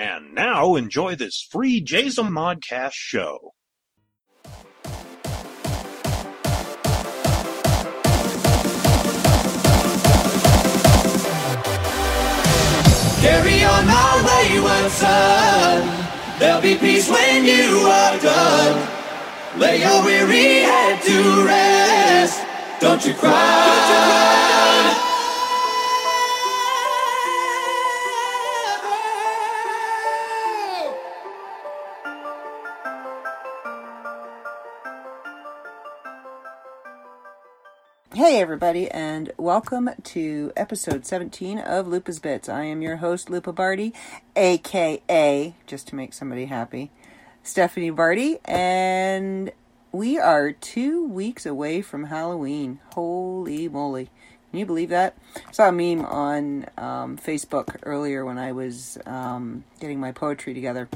And now enjoy this free Jason Modcast show. Carry on my wayward son. There'll be peace when you are done. Lay your weary head to rest. Don't you cry. Don't you cry. Hey, everybody, and welcome to episode 17 of Lupa's Bits. I am your host, Lupa Barty, aka, just to make somebody happy, Stephanie Barty, and we are two weeks away from Halloween. Holy moly. Can you believe that? I saw a meme on um, Facebook earlier when I was um, getting my poetry together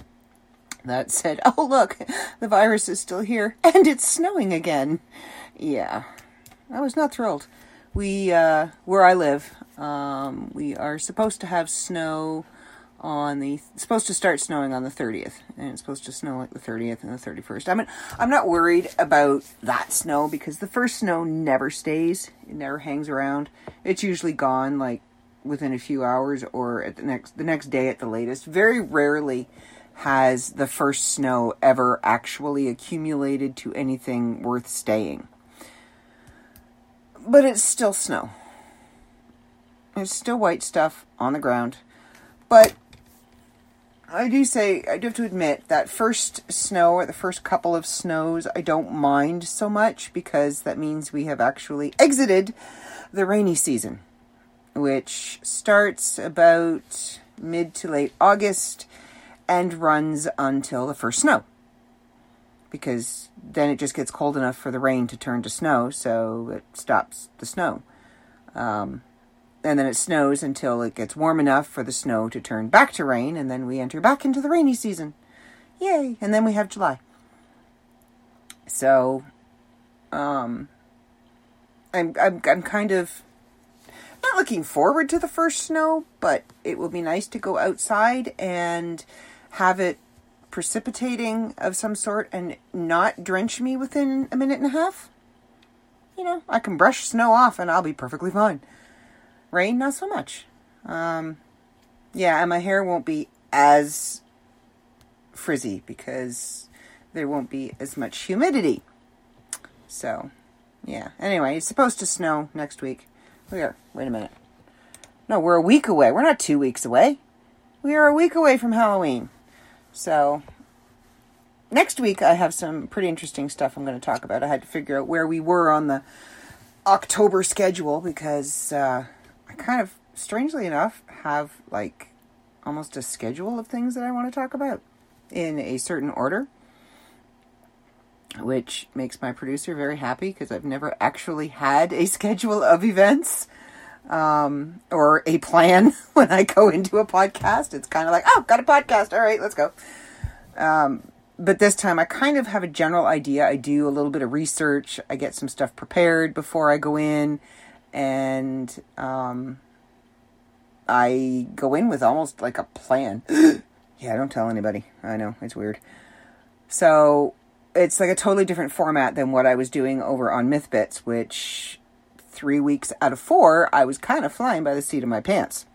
that said, Oh, look, the virus is still here and it's snowing again. Yeah, I was not thrilled. We, uh, where I live, um, we are supposed to have snow on the, supposed to start snowing on the 30th, and it's supposed to snow like the 30th and the 31st. I mean, I'm not worried about that snow because the first snow never stays, it never hangs around. It's usually gone like within a few hours or at the next, the next day at the latest. Very rarely has the first snow ever actually accumulated to anything worth staying but it's still snow. There's still white stuff on the ground. But I do say, I do have to admit, that first snow or the first couple of snows, I don't mind so much because that means we have actually exited the rainy season, which starts about mid to late August and runs until the first snow because then it just gets cold enough for the rain to turn to snow, so it stops the snow. Um, and then it snows until it gets warm enough for the snow to turn back to rain, and then we enter back into the rainy season. Yay! And then we have July. So, um, I'm, I'm, I'm kind of not looking forward to the first snow, but it will be nice to go outside and have it precipitating of some sort and not drench me within a minute and a half, you know, I can brush snow off and I'll be perfectly fine. Rain, not so much. Um, yeah, and my hair won't be as frizzy because there won't be as much humidity. So, yeah. Anyway, it's supposed to snow next week. We are, wait a minute. No, we're a week away. We're not two weeks away. We are a week away from Halloween. So, next week I have some pretty interesting stuff I'm going to talk about. I had to figure out where we were on the October schedule because uh, I kind of, strangely enough, have like almost a schedule of things that I want to talk about in a certain order, which makes my producer very happy because I've never actually had a schedule of events um, or a plan when I go into a podcast. It's kind of like, oh, got a podcast. All right, let's go. Um, but this time I kind of have a general idea. I do a little bit of research. I get some stuff prepared before I go in, and um, I go in with almost like a plan. yeah, I don't tell anybody. I know it's weird. So it's like a totally different format than what I was doing over on MythBits, which three weeks out of four, I was kind of flying by the seat of my pants.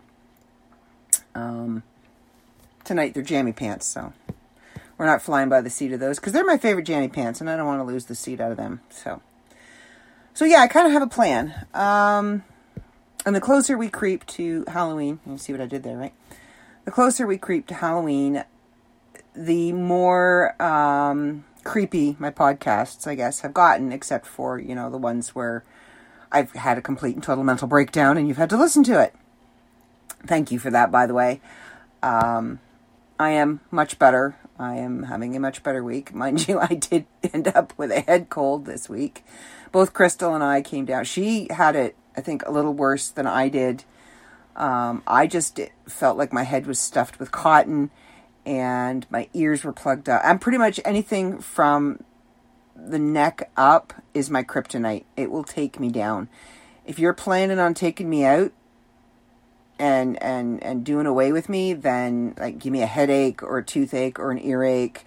Um, tonight they're jammy pants, so we're not flying by the seat of those because they're my favorite jammy pants, and I don't want to lose the seat out of them. So, so yeah, I kind of have a plan. Um, and the closer we creep to Halloween, you see what I did there, right? The closer we creep to Halloween, the more um, creepy my podcasts, I guess, have gotten, except for, you know, the ones where I've had a complete and total mental breakdown and you've had to listen to it. Thank you for that, by the way. Um, I am much better. I am having a much better week. Mind you, I did end up with a head cold this week. Both Crystal and I came down. She had it, I think, a little worse than I did. Um, I just felt like my head was stuffed with cotton and my ears were plugged up. I'm pretty much anything from the neck up is my kryptonite. It will take me down. If you're planning on taking me out, and and and doing away with me then like give me a headache or a toothache or an earache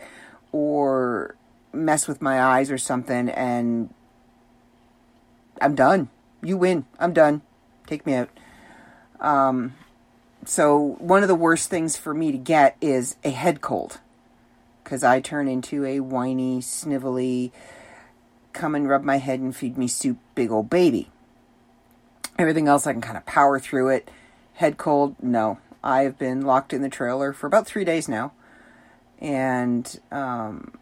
or mess with my eyes or something and I'm done. You win. I'm done. Take me out. Um so one of the worst things for me to get is a head cold cuz I turn into a whiny, snivelly come and rub my head and feed me soup big old baby. Everything else I can kind of power through it Head cold? No. I've been locked in the trailer for about three days now. And um,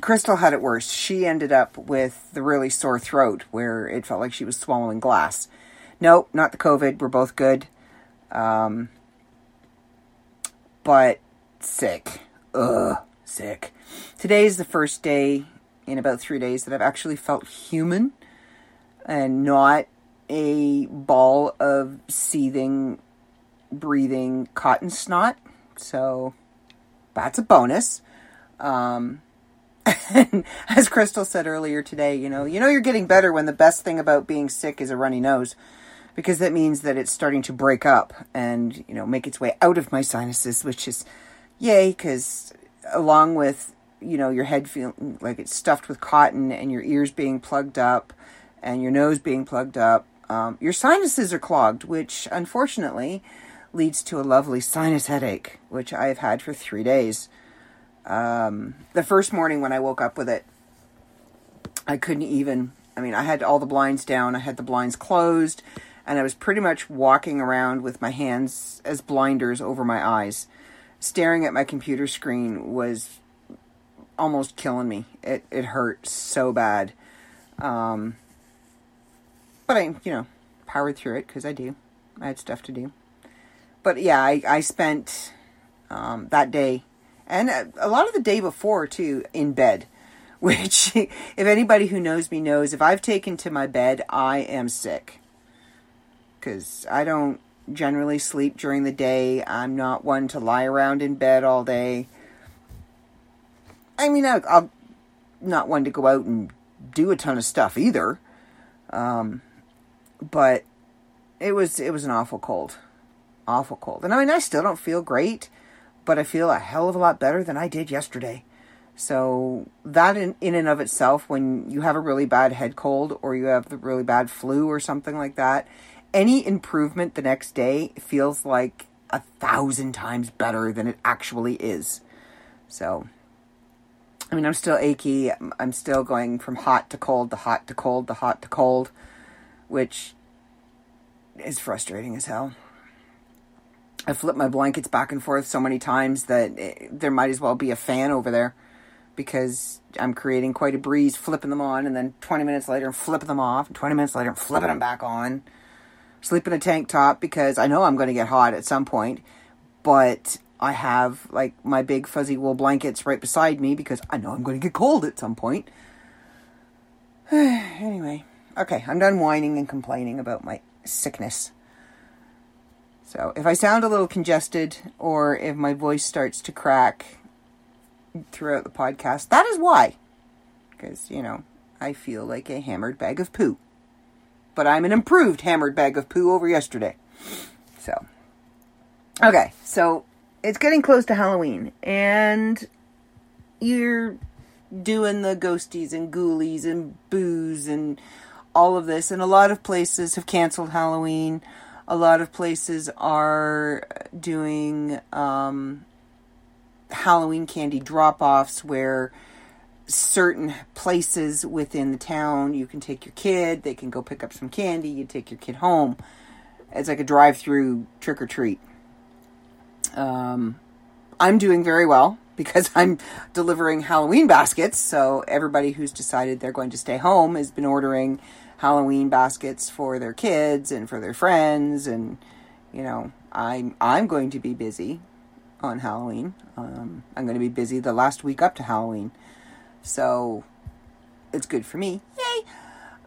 Crystal had it worse. She ended up with the really sore throat where it felt like she was swallowing glass. Nope, not the COVID. We're both good. Um, but sick. Ugh, sick. Today is the first day in about three days that I've actually felt human and not a ball of seething, breathing cotton snot. So that's a bonus. Um, and as Crystal said earlier today, you know, you know you're getting better when the best thing about being sick is a runny nose because that means that it's starting to break up and, you know, make its way out of my sinuses, which is yay cuz along with, you know, your head feeling like it's stuffed with cotton and your ears being plugged up and your nose being plugged up, um, your sinuses are clogged, which unfortunately leads to a lovely sinus headache, which I've had for three days. Um, the first morning when I woke up with it, I couldn't even. I mean, I had all the blinds down, I had the blinds closed, and I was pretty much walking around with my hands as blinders over my eyes. Staring at my computer screen was almost killing me. It it hurt so bad. Um, but I, you know, powered through it because I do. I had stuff to do. But yeah, I, I spent um, that day and a lot of the day before too in bed. Which, if anybody who knows me knows, if I've taken to my bed, I am sick. Because I don't generally sleep during the day. I'm not one to lie around in bed all day. I mean, I, am not one to go out and do a ton of stuff either. Um, but it was it was an awful cold, awful cold. And I mean, I still don't feel great, but I feel a hell of a lot better than I did yesterday. So that in, in and of itself, when you have a really bad head cold or you have the really bad flu or something like that, any improvement the next day feels like a thousand times better than it actually is. So, I mean, I'm still achy. I'm still going from hot to cold to hot to cold to hot to cold which is frustrating as hell. I flip my blankets back and forth so many times that it, there might as well be a fan over there because I'm creating quite a breeze flipping them on and then 20 minutes later flipping them off and 20 minutes later flipping them back on. Sleep in a tank top because I know I'm going to get hot at some point, but I have like my big fuzzy wool blankets right beside me because I know I'm going to get cold at some point. anyway, Okay, I'm done whining and complaining about my sickness. So, if I sound a little congested or if my voice starts to crack throughout the podcast, that is why. Because, you know, I feel like a hammered bag of poo. But I'm an improved hammered bag of poo over yesterday. So, okay, so it's getting close to Halloween, and you're doing the ghosties and ghoulies and booze and all of this. And a lot of places have canceled Halloween. A lot of places are doing um, Halloween candy drop offs where certain places within the town you can take your kid, they can go pick up some candy, you take your kid home. It's like a drive through trick or treat. Um, I'm doing very well because I'm delivering Halloween baskets. So everybody who's decided they're going to stay home has been ordering Halloween baskets for their kids and for their friends and you know I'm I'm going to be busy on Halloween. Um, I'm going to be busy the last week up to Halloween, so it's good for me. Yay!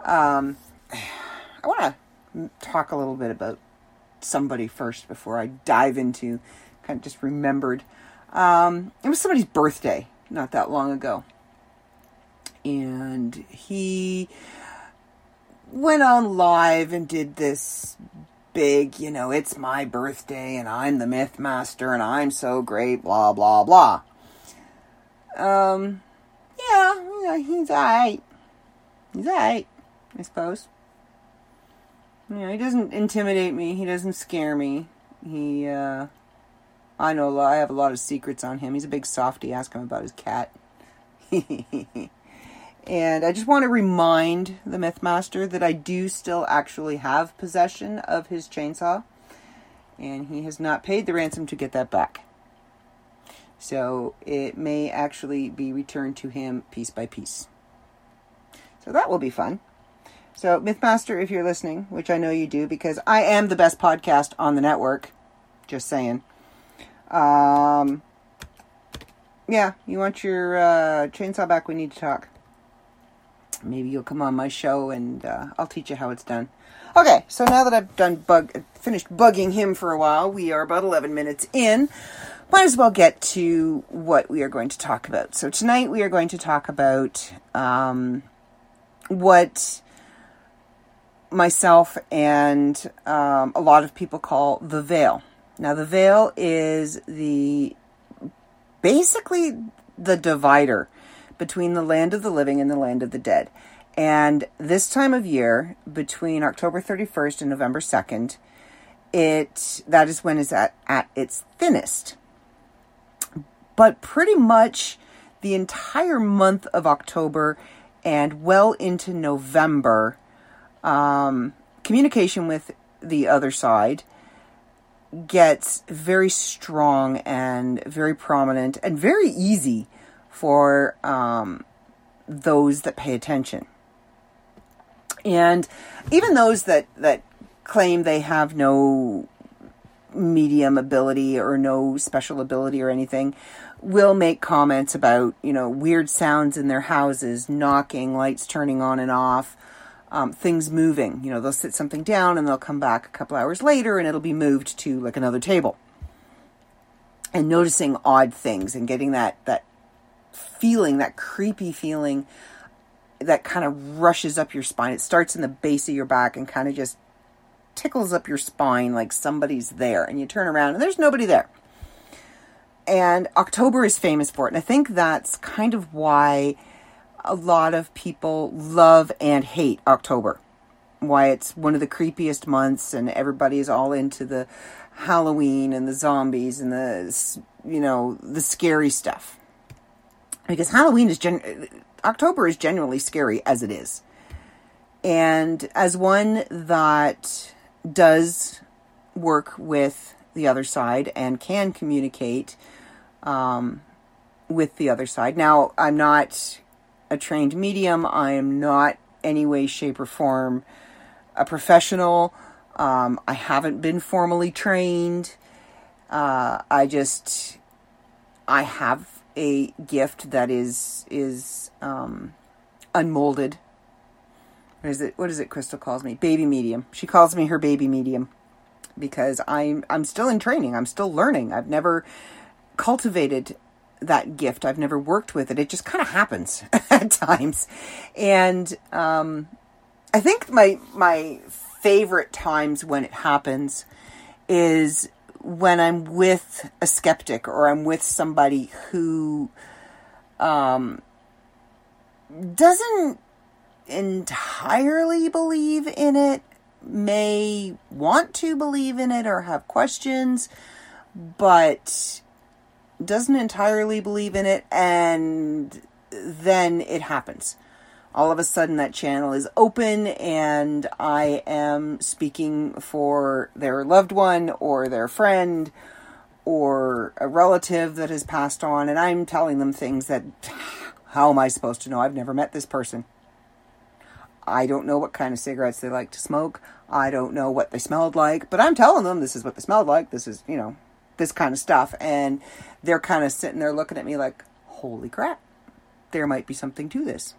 Um, I want to talk a little bit about somebody first before I dive into kind of just remembered. Um, it was somebody's birthday not that long ago, and he went on live and did this big, you know, it's my birthday and I'm the myth master and I'm so great, blah, blah, blah. Um, yeah, he's alright. He's alright, I suppose. You know, he doesn't intimidate me. He doesn't scare me. He, uh, I know a lot, I have a lot of secrets on him. He's a big softy. Ask him about his cat. and I just want to remind the Mythmaster that I do still actually have possession of his chainsaw. And he has not paid the ransom to get that back. So it may actually be returned to him piece by piece. So that will be fun. So, Mythmaster, if you're listening, which I know you do because I am the best podcast on the network, just saying. Um, yeah, you want your uh, chainsaw back? We need to talk. Maybe you'll come on my show and uh, I'll teach you how it's done. Okay, so now that I've done bug, finished bugging him for a while, we are about 11 minutes in. Might as well get to what we are going to talk about. So tonight we are going to talk about um, what myself and um, a lot of people call the veil. Now, the veil is the basically the divider between the land of the living and the land of the dead. And this time of year, between October 31st and November 2nd, it that is when it's at, at its thinnest. But pretty much the entire month of October and well into November um, communication with the other side gets very strong and very prominent and very easy for um, those that pay attention. And even those that, that claim they have no medium ability or no special ability or anything will make comments about, you know, weird sounds in their houses, knocking, lights turning on and off, um, things moving. You know, they'll sit something down and they'll come back a couple hours later and it'll be moved to like another table. And noticing odd things and getting that that feeling, that creepy feeling that kind of rushes up your spine. It starts in the base of your back and kind of just tickles up your spine like somebody's there. And you turn around and there's nobody there. And October is famous for it. And I think that's kind of why a lot of people love and hate October. Why it's one of the creepiest months, and everybody is all into the Halloween and the zombies and the you know the scary stuff. Because Halloween is gen October is generally scary as it is, and as one that does work with the other side and can communicate um, with the other side. Now, I'm not a trained medium. I am not any way, shape, or form a professional. Um, I haven't been formally trained. Uh, I just I have a gift that is is um, unmolded. What is it? What is it? Crystal calls me baby medium. She calls me her baby medium because I'm I'm still in training. I'm still learning. I've never cultivated that gift. I've never worked with it. It just kind of happens at times. And um, I think my my favorite times when it happens is when I'm with a skeptic or I'm with somebody who um, doesn't entirely believe in it, may want to believe in it or have questions, but doesn't entirely believe in it, and then it happens. All of a sudden, that channel is open, and I am speaking for their loved one or their friend or a relative that has passed on, and I'm telling them things that how am I supposed to know? I've never met this person. I don't know what kind of cigarettes they like to smoke. I don't know what they smelled like, but I'm telling them this is what they smelled like. This is, you know, this kind of stuff. And they're kind of sitting there looking at me like, holy crap, there might be something to this.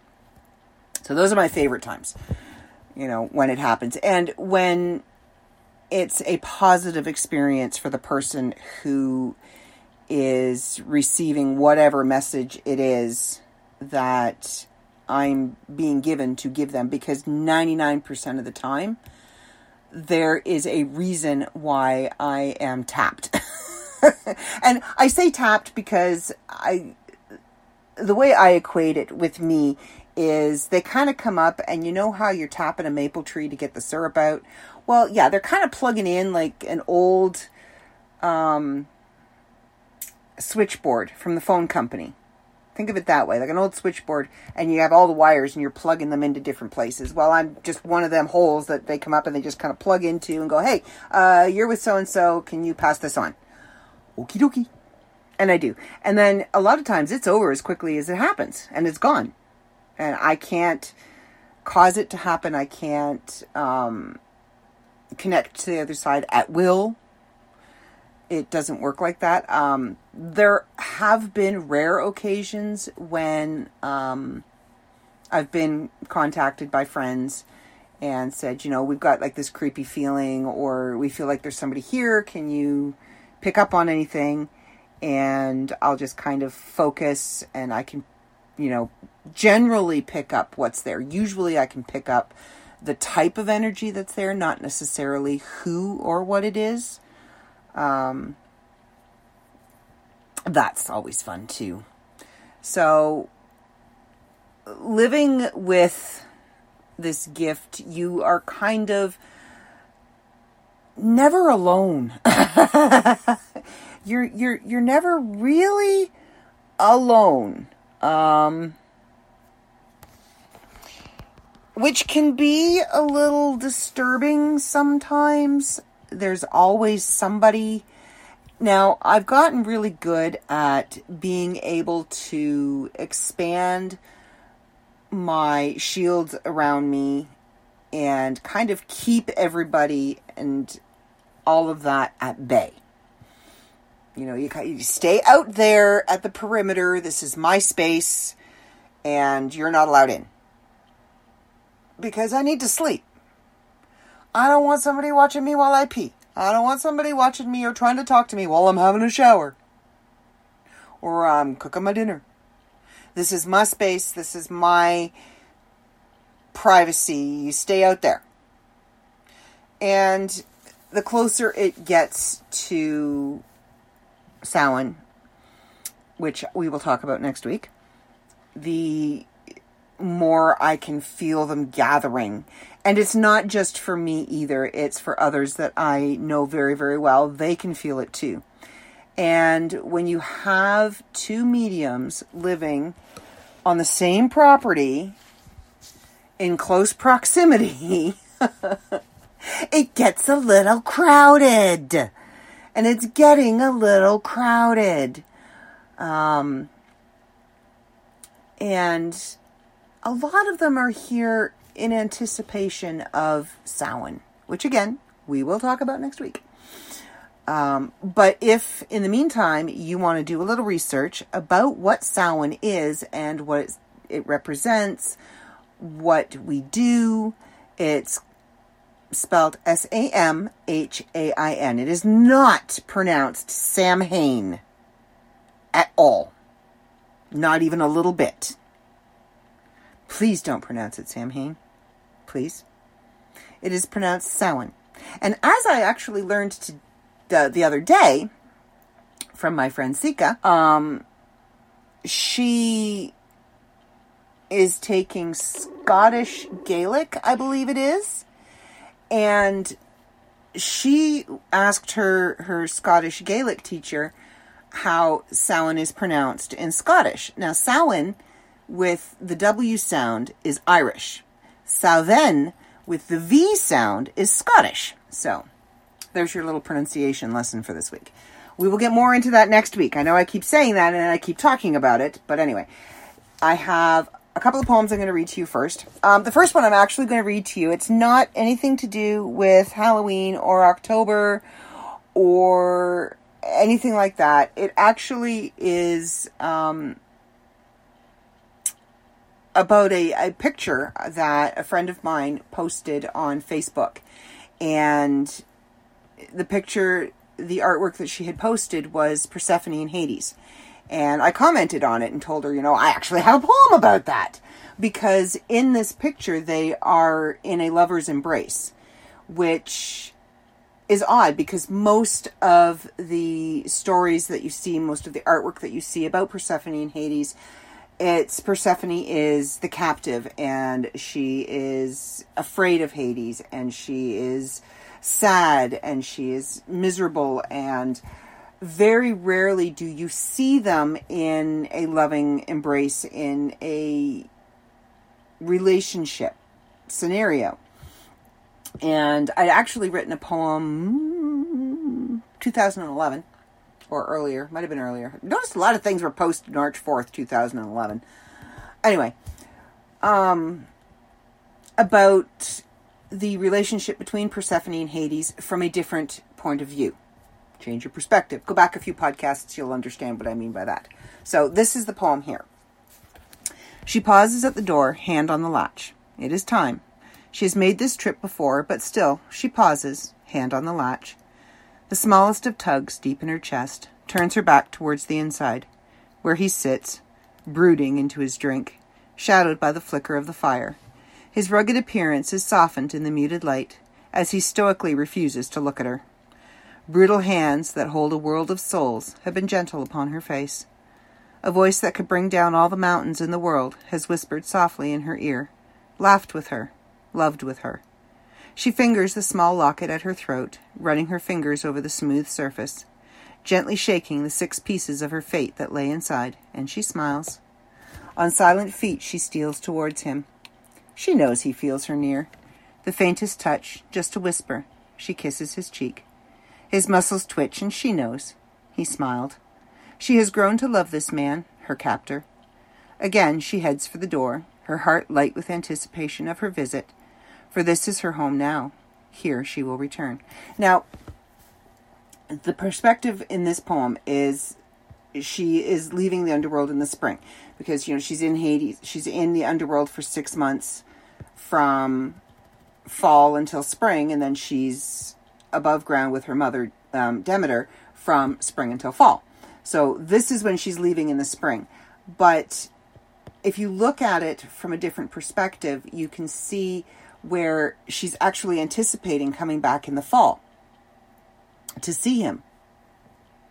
So those are my favorite times, you know, when it happens. And when it's a positive experience for the person who is receiving whatever message it is that I'm being given to give them because 99% of the time there is a reason why I am tapped. and I say tapped because I the way I equate it with me is they kind of come up and you know how you're tapping a maple tree to get the syrup out? Well, yeah, they're kind of plugging in like an old um, switchboard from the phone company. Think of it that way, like an old switchboard, and you have all the wires and you're plugging them into different places. Well, I'm just one of them holes that they come up and they just kind of plug into and go, hey, uh, you're with so and so, can you pass this on? Okie dokie. And I do. And then a lot of times it's over as quickly as it happens and it's gone. And I can't cause it to happen. I can't um, connect to the other side at will. It doesn't work like that. Um, there have been rare occasions when um, I've been contacted by friends and said, you know, we've got like this creepy feeling, or we feel like there's somebody here. Can you pick up on anything? And I'll just kind of focus and I can, you know, generally pick up what's there. Usually I can pick up the type of energy that's there, not necessarily who or what it is. Um, that's always fun too. So, living with this gift, you are kind of never alone. you're you're you're never really alone. Um, which can be a little disturbing sometimes. There's always somebody. Now, I've gotten really good at being able to expand my shields around me and kind of keep everybody and all of that at bay. You know, you, you stay out there at the perimeter. This is my space, and you're not allowed in because I need to sleep. I don't want somebody watching me while I pee. I don't want somebody watching me or trying to talk to me while I'm having a shower or I'm cooking my dinner. This is my space. This is my privacy. You stay out there. And the closer it gets to Samhain, which we will talk about next week, the more I can feel them gathering. And it's not just for me either, it's for others that I know very, very well. They can feel it too. And when you have two mediums living on the same property in close proximity, it gets a little crowded. And it's getting a little crowded. Um, and a lot of them are here in anticipation of Samhain, which again, we will talk about next week. Um, but if in the meantime you want to do a little research about what Samhain is and what it, represents, what we do, it's spelled S A M H A I N. It is not pronounced Samhain at all. Not even a little bit. Please don't pronounce it Samhain. Please. It is pronounced Samhain. And as I actually learned to, the, the other day from my friend Sika, um, she is taking Scottish Gaelic, I believe it is. And she asked her, her Scottish Gaelic teacher how Samhain is pronounced in Scottish. Now, Samhain with the W sound is Irish. Southern with the V sound is Scottish. So there's your little pronunciation lesson for this week. We will get more into that next week. I know I keep saying that and I keep talking about it, but anyway, I have a couple of poems I'm going to read to you first. Um, the first one I'm actually going to read to you. It's not anything to do with Halloween or October or anything like that. It actually is um, about a, a picture that a friend of mine posted on Facebook. And the picture, the artwork that she had posted was Persephone and Hades. And I commented on it and told her, you know, I actually have a poem about that. Because in this picture, they are in a lover's embrace which is odd because most of the stories that you see, most of the artwork that you see about Persephone and Hades, it's Persephone is the captive and she is afraid of Hades and she is sad and she is miserable and very rarely do you see them in a loving embrace in a relationship scenario. And I'd actually written a poem 2011 or earlier, might have been earlier. Notice a lot of things were posted March 4th, 2011. Anyway, um about the relationship between Persephone and Hades from a different point of view. Change your perspective. Go back a few podcasts, you'll understand what I mean by that. So, this is the poem here. She pauses at the door, hand on the latch. It is time. She has made this trip before, but still, she pauses, hand on the latch. The smallest of tugs, deep in her chest, turns her back towards the inside, where he sits, brooding into his drink, shadowed by the flicker of the fire. His rugged appearance is softened in the muted light, as he stoically refuses to look at her. Brutal hands that hold a world of souls have been gentle upon her face. A voice that could bring down all the mountains in the world has whispered softly in her ear, laughed with her, loved with her. She fingers the small locket at her throat, running her fingers over the smooth surface, gently shaking the six pieces of her fate that lay inside, and she smiles. On silent feet she steals towards him. She knows he feels her near. The faintest touch, just a whisper, she kisses his cheek. His muscles twitch, and she knows. He smiled. She has grown to love this man, her captor. Again she heads for the door, her heart light with anticipation of her visit, for this is her home now. Here she will return. Now, the perspective in this poem is she is leaving the underworld in the spring because you know she's in Hades. She's in the underworld for six months from fall until spring, and then she's above ground with her mother um, Demeter from spring until fall. So this is when she's leaving in the spring. But if you look at it from a different perspective, you can see where she's actually anticipating coming back in the fall to see him.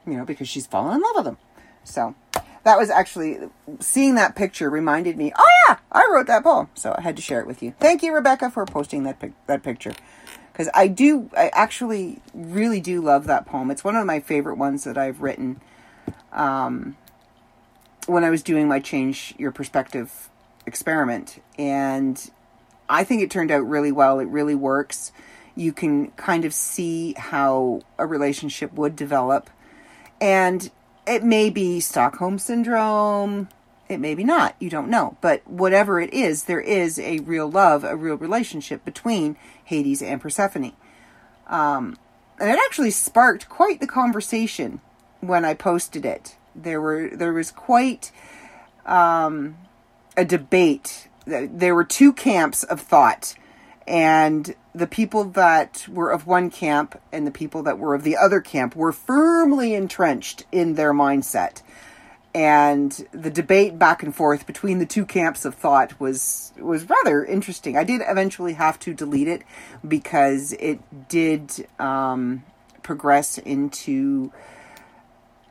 You know, because she's fallen in love with him. So that was actually seeing that picture reminded me. Oh yeah, I wrote that poem, so I had to share it with you. Thank you, Rebecca, for posting that pic- that picture because I do, I actually really do love that poem. It's one of my favorite ones that I've written. Um, when I was doing my change your perspective experiment, and I think it turned out really well. It really works. You can kind of see how a relationship would develop. And it may be Stockholm syndrome. It may be not. You don't know. But whatever it is, there is a real love, a real relationship between Hades and Persephone. Um, and it actually sparked quite the conversation when I posted it. There were there was quite um, a debate. There were two camps of thought, and the people that were of one camp and the people that were of the other camp were firmly entrenched in their mindset. And the debate back and forth between the two camps of thought was was rather interesting. I did eventually have to delete it because it did um, progress into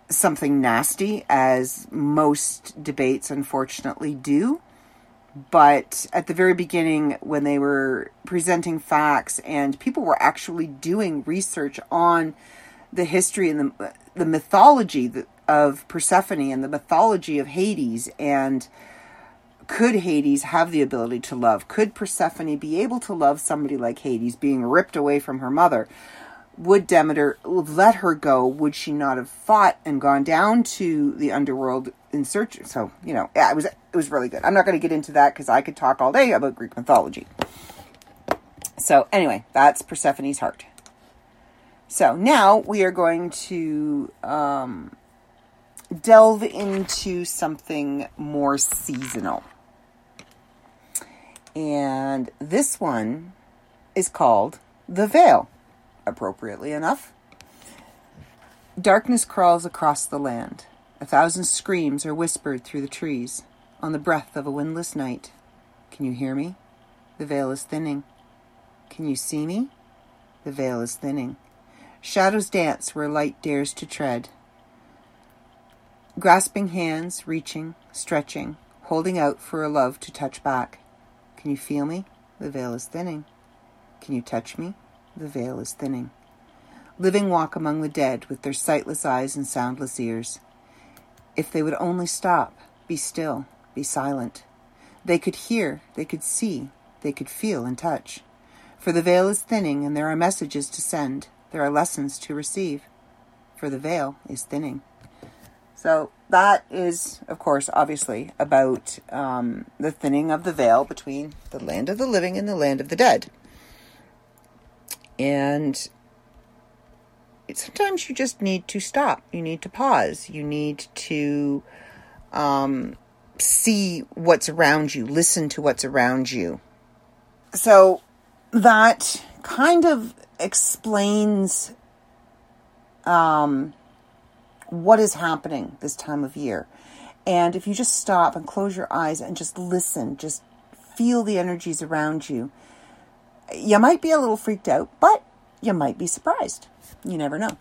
something nasty, as most debates unfortunately do. But at the very beginning, when they were presenting facts and people were actually doing research on the history and the, the mythology of Persephone and the mythology of Hades, and could Hades have the ability to love? Could Persephone be able to love somebody like Hades, being ripped away from her mother? would Demeter let her go? Would she not have fought and gone down to the underworld in search? So you know, yeah, it was it was really good. I'm not going to get into that because I could talk all day about Greek mythology. So anyway, that's Persephone's heart. So now we are going to um, delve into something more seasonal, and this one is called the Veil appropriately enough. Darkness crawls across the land. A thousand screams are whispered through the trees on the breath of a windless night. Can you hear me? The veil is thinning. Can you see me? the veil is thinning. Shadows dance where light dares to tread. Grasping hands, reaching, stretching, holding out for a love to touch back. Can you feel me? The veil is thinning. Can you touch me? The veil is thinning. Living walk among the dead with their sightless eyes and soundless ears. If they would only stop, be still, be silent. They could hear, they could see, they could feel and touch. For the veil is thinning, and there are messages to send, there are lessons to receive. For the veil is thinning. So that is, of course, obviously about um, the thinning of the veil between the land of the living and the land of the dead. And sometimes you just need to stop. You need to pause. You need to um, see what's around you, listen to what's around you. So that kind of explains um, what is happening this time of year. And if you just stop and close your eyes and just listen, just feel the energies around you, you might be a little freaked out, but you might be surprised. You never know.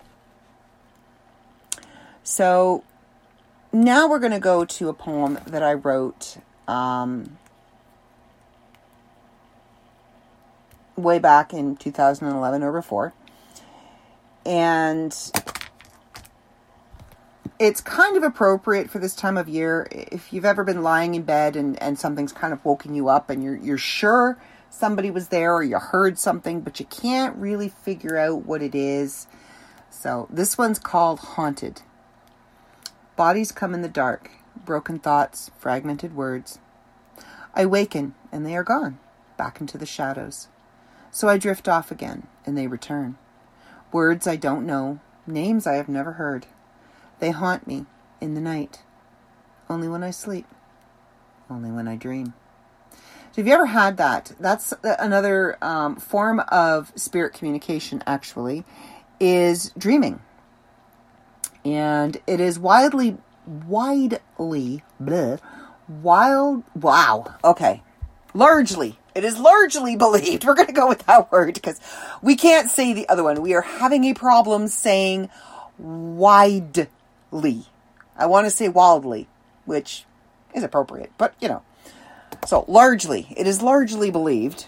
So now we're going to go to a poem that I wrote um, way back in 2011 or before. And it's kind of appropriate for this time of year. If you've ever been lying in bed and, and something's kind of woken you up and you're, you're sure somebody was there or you heard something, but you can't really figure out what it is. So this one's called Haunted. Bodies come in the dark, broken thoughts, fragmented words. I waken and they are gone, back into the shadows. So I drift off again and they return. Words I don't know, names I have never heard. They haunt me in the night, only when I sleep, only when I dream. Have you ever had that? That's another um, form of spirit communication, actually, is dreaming. And it is widely, widely, bleh, wild, wow, okay, largely, it is largely believed. We're going to go with that word because we can't say the other one. We are having a problem saying widely. I want to say wildly, which is appropriate, but you know. So, largely, it is largely believed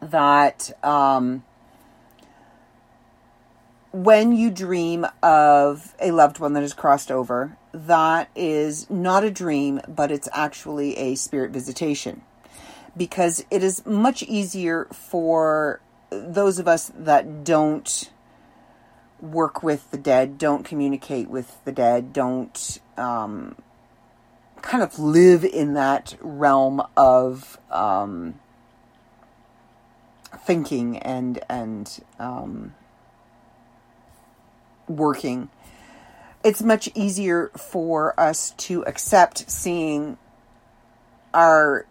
that um, when you dream of a loved one that has crossed over, that is not a dream, but it's actually a spirit visitation. Because it is much easier for those of us that don't work with the dead, don't communicate with the dead, don't um, kind of live in that realm of um, thinking and and um, working. It's much easier for us to accept seeing our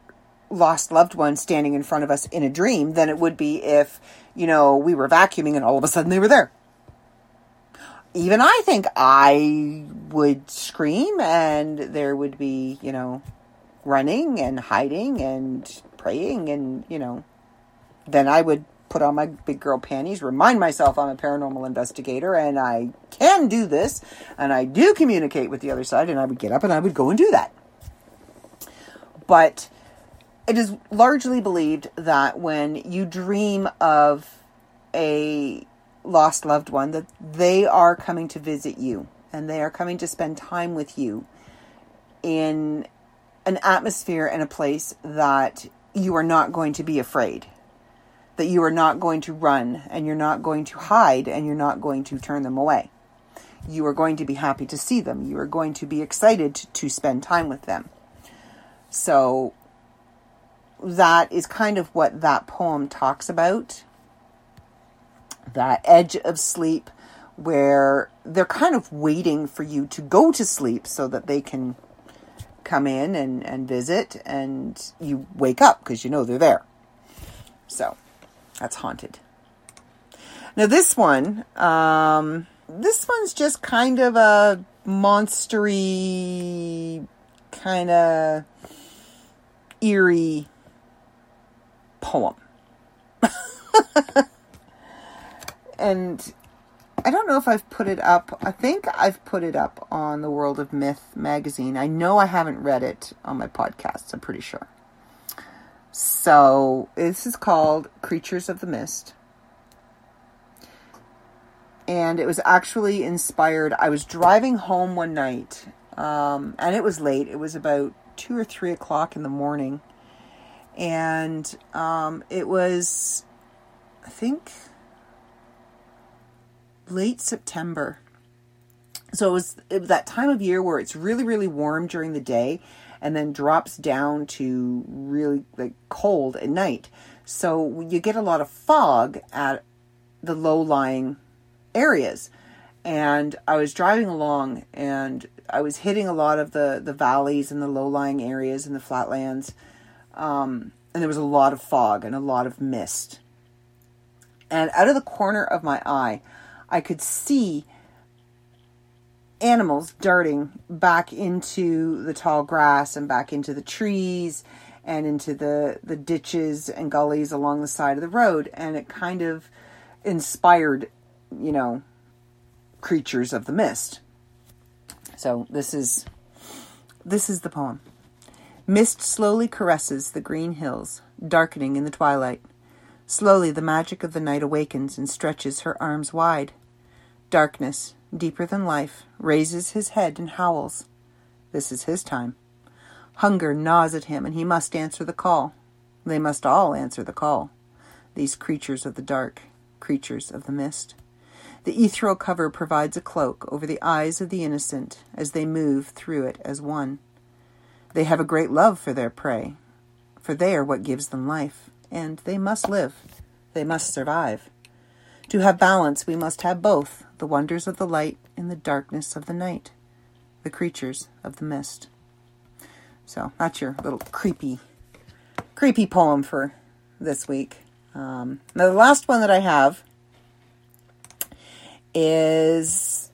lost loved one standing in front of us in a dream than it would be if, you know, we were vacuuming and all of a sudden they were there even I think I would scream and there would be, you know, running and hiding and praying and, you know, then I would put on my big girl panties, remind myself I'm a paranormal investigator and I can do this and I do communicate with the other side and I would get up and I would go and do that. But it is largely believed that when you dream of a lost loved one that they are coming to visit you and they are coming to spend time with you in an atmosphere and a place that you are not going to be afraid that you are not going to run and you're not going to hide and you're not going to turn them away. You are going to be happy to see them. You are going to be excited to spend time with them. So that is kind of what that poem talks about that edge of sleep where they're kind of waiting for you to go to sleep so that they can come in and, and visit and you wake up because you know they're there. So that's haunted. Now this one, um, this one's just kind of a monstery, kind of eerie poem. and I don't know if I've put it up. I think I've put it up on the World of Myth magazine. I know I haven't read it on my podcasts, I'm pretty sure. So, this is called Creatures of the Mist. And it was actually inspired. I was driving home one night, um, and it was late. It was about two or three o'clock in the morning. And um, it was, I think, late September. So it was, that time of year where it's really, really warm during the day and then drops down to really like cold at night. So you get a lot of fog at the low lying areas. And I was driving along and I was hitting a lot of the, the valleys and the low lying areas and the flatlands. Um, and there was a lot of fog and a lot of mist. And out of the corner of my eye, I could see animals darting back into the tall grass and back into the trees and into the, the ditches and gullies along the side of the road. And it kind of inspired, you know, creatures of the mist. So this is this is the poem. Mist slowly caresses the green hills, darkening in the twilight. Slowly the magic of the night awakens and stretches her arms wide. Darkness, deeper than life, raises his head and howls. This is his time. Hunger gnaws at him, and he must answer the call. They must all answer the call. These creatures of the dark, creatures of the mist. The ethereal cover provides a cloak over the eyes of the innocent as they move through it as one. They have a great love for their prey, for they are what gives them life, and they must live. They must survive. To have balance, we must have both the wonders of the light and the darkness of the night, the creatures of the mist. So that's your little creepy, creepy poem for this week. Um, now, the last one that I have is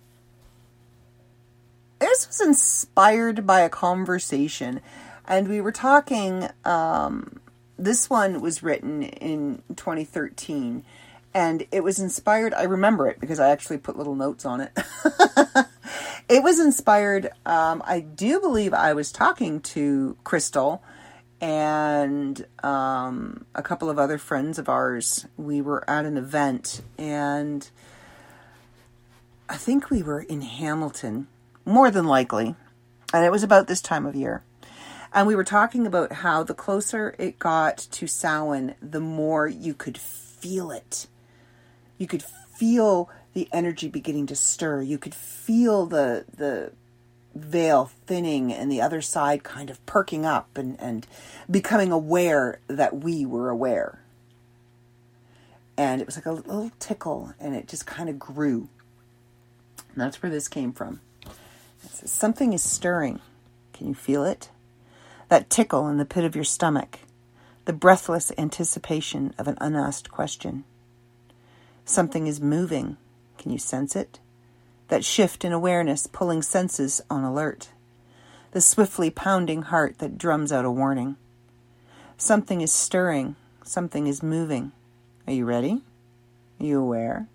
this was inspired by a conversation, and we were talking. Um, this one was written in 2013 and it was inspired i remember it because i actually put little notes on it. It was inspired um, i do believe i was talking to crystal and um, a couple of other friends of ours. We were at an event and i think we were in hamilton more than likely and it was about this time of year. And we were talking about how the closer it got to Samhain, the more you could feel it you could feel the energy beginning to stir. You could feel the the veil thinning and the other side kind of perking up and, and becoming aware that we were aware. And it was like a little tickle and it just kind of grew. And that's where this came from. Says, Something is stirring. Can you feel it? That tickle in the pit of your stomach, the breathless anticipation of an unasked question. Something is moving. Can you sense it? That shift in awareness pulling senses on alert. The swiftly pounding heart that drums out a warning. Something is stirring. Something is moving. Are you ready? Are you aware?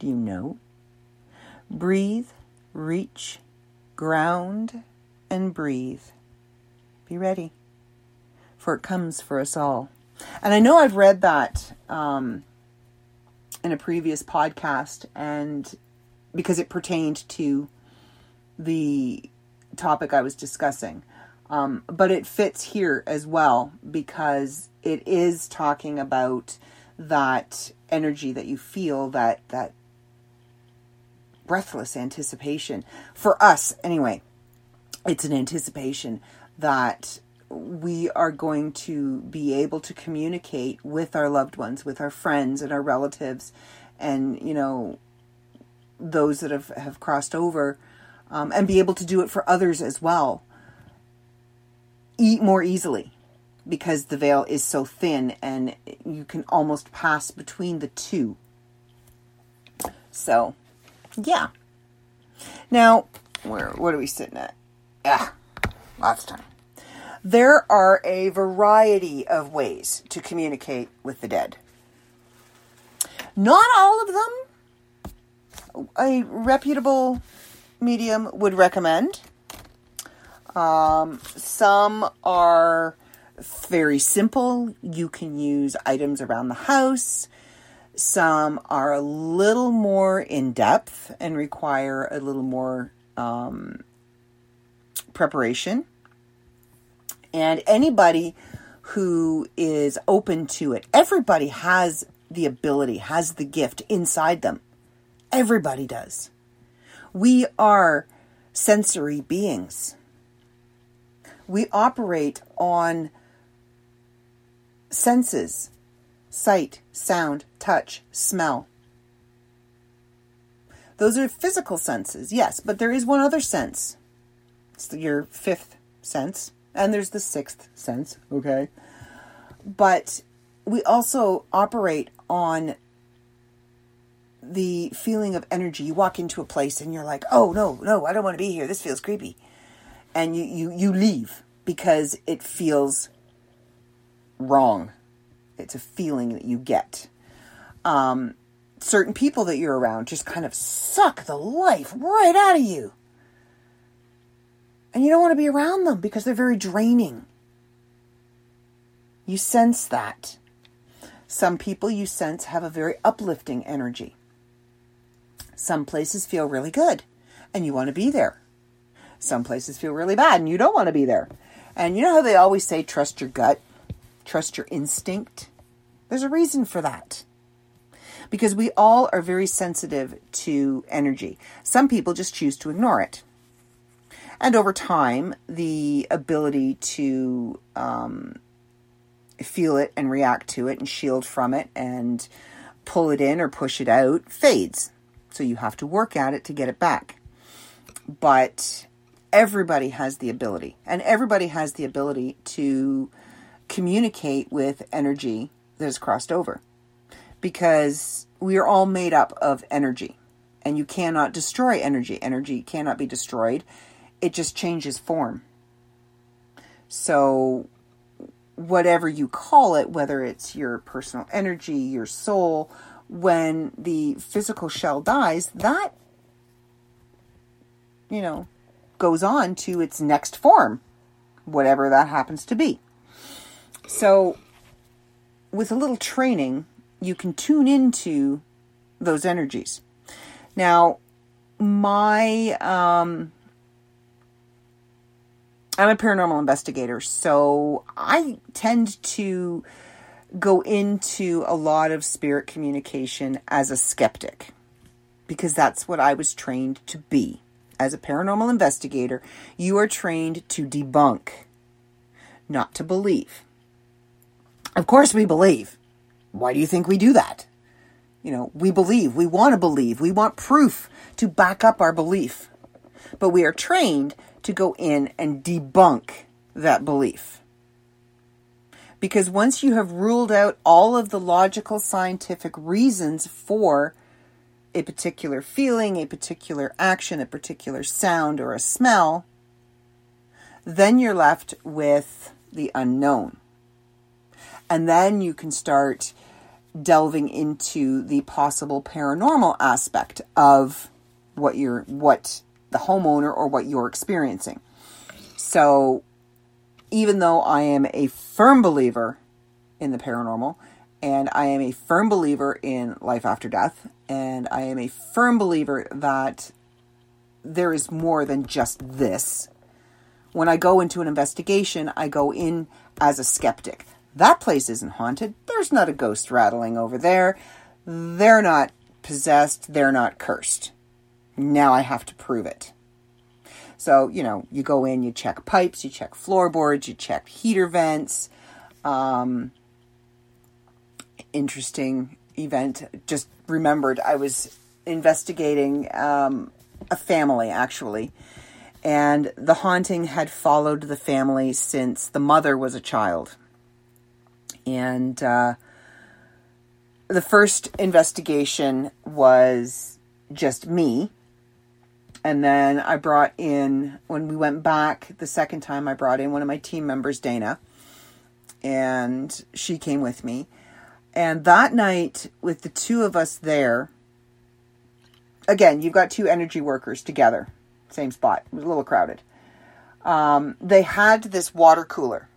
Do you know? Breathe, reach, ground, and breathe. Be ready, for it comes for us all. And I know I've read that um, in a previous podcast, and because it pertained to the topic I was discussing. Um, but it fits here as well because it is talking about that energy that you feel, that that breathless anticipation. For us, anyway, it's an anticipation that we are going to be able to communicate with our loved ones, with our friends and our relatives, and you know those that have have crossed over, um, and be able to do it for others as well. Eat more easily because the veil is so thin and you can almost pass between the two. So, yeah. Now, where what are we sitting at? Yeah, lots of time. There are a variety of ways to communicate with the dead. Not all of them. A reputable medium would recommend. Um, some are very simple. You can use items around the house. Some are a little more in depth and require a little more um, preparation. And anybody who is open to it, everybody has the ability, has the gift inside them. Everybody does. We are sensory beings. We operate on senses sight, sound, touch, smell. Those are physical senses, yes, but there is one other sense. It's your fifth sense, and there's the sixth sense, okay? But we also operate on the feeling of energy. You walk into a place and you're like, oh no, no, I don't want to be here. This feels creepy. And you, you, you leave because it feels wrong. It's a feeling that you get. Um, certain people that you're around just kind of suck the life right out of you. And you don't want to be around them because they're very draining. You sense that. Some people you sense have a very uplifting energy. Some places feel really good and you want to be there. Some places feel really bad and you don't want to be there. And you know how they always say trust your gut, trust your instinct? There's a reason for that. Because we all are very sensitive to energy. Some people just choose to ignore it. And over time, the ability to um, feel it and react to it and shield from it and pull it in or push it out fades. So you have to work at it to get it back. But everybody has the ability, and everybody has the ability to communicate with energy that is crossed over because we are all made up of energy and you cannot destroy energy. Energy cannot be destroyed, it just changes form. So, whatever you call it, whether it's your personal energy, your soul, when the physical shell dies, that, you know, goes on to its next form, whatever that happens to be. So, with a little training, you can tune into those energies. Now, my um, I'm a paranormal investigator, so I tend to go into a lot of spirit communication as a skeptic because that's what I was trained to be. As a paranormal investigator, you are trained to debunk, not to believe. Of course, we believe. Why do you think we do that? You know, we believe. We want to believe. We want proof to back up our belief. But we are trained to go in and debunk that belief. Because once you have ruled out all of the logical scientific reasons for a particular feeling, a particular action, a particular sound, or a smell, then you're left with the unknown. And then you can start delving into the possible paranormal aspect of what you're what the homeowner or what you're experiencing. So even though I am a firm believer in the paranormal and I am a firm believer in life after death and I am a firm believer that there is more than just this. When I go into an investigation, I go in as a skeptic. That place isn't haunted. There's not a ghost rattling over there. They're not possessed. They're not cursed. Now I have to prove it. So, you know, you go in, you check pipes, you check floorboards, you check heater vents. Um, interesting event. Just remembered I was investigating um, a family actually. And the haunting had followed the family since the mother was a child. And uh, the first investigation was just me. And then I brought in, when we went back the second time, I brought in one of my team members, Dana, and she came with me. And that night, with the two of us there, again, you've got two energy workers together, same spot. It was a little crowded. Um, they had this water cooler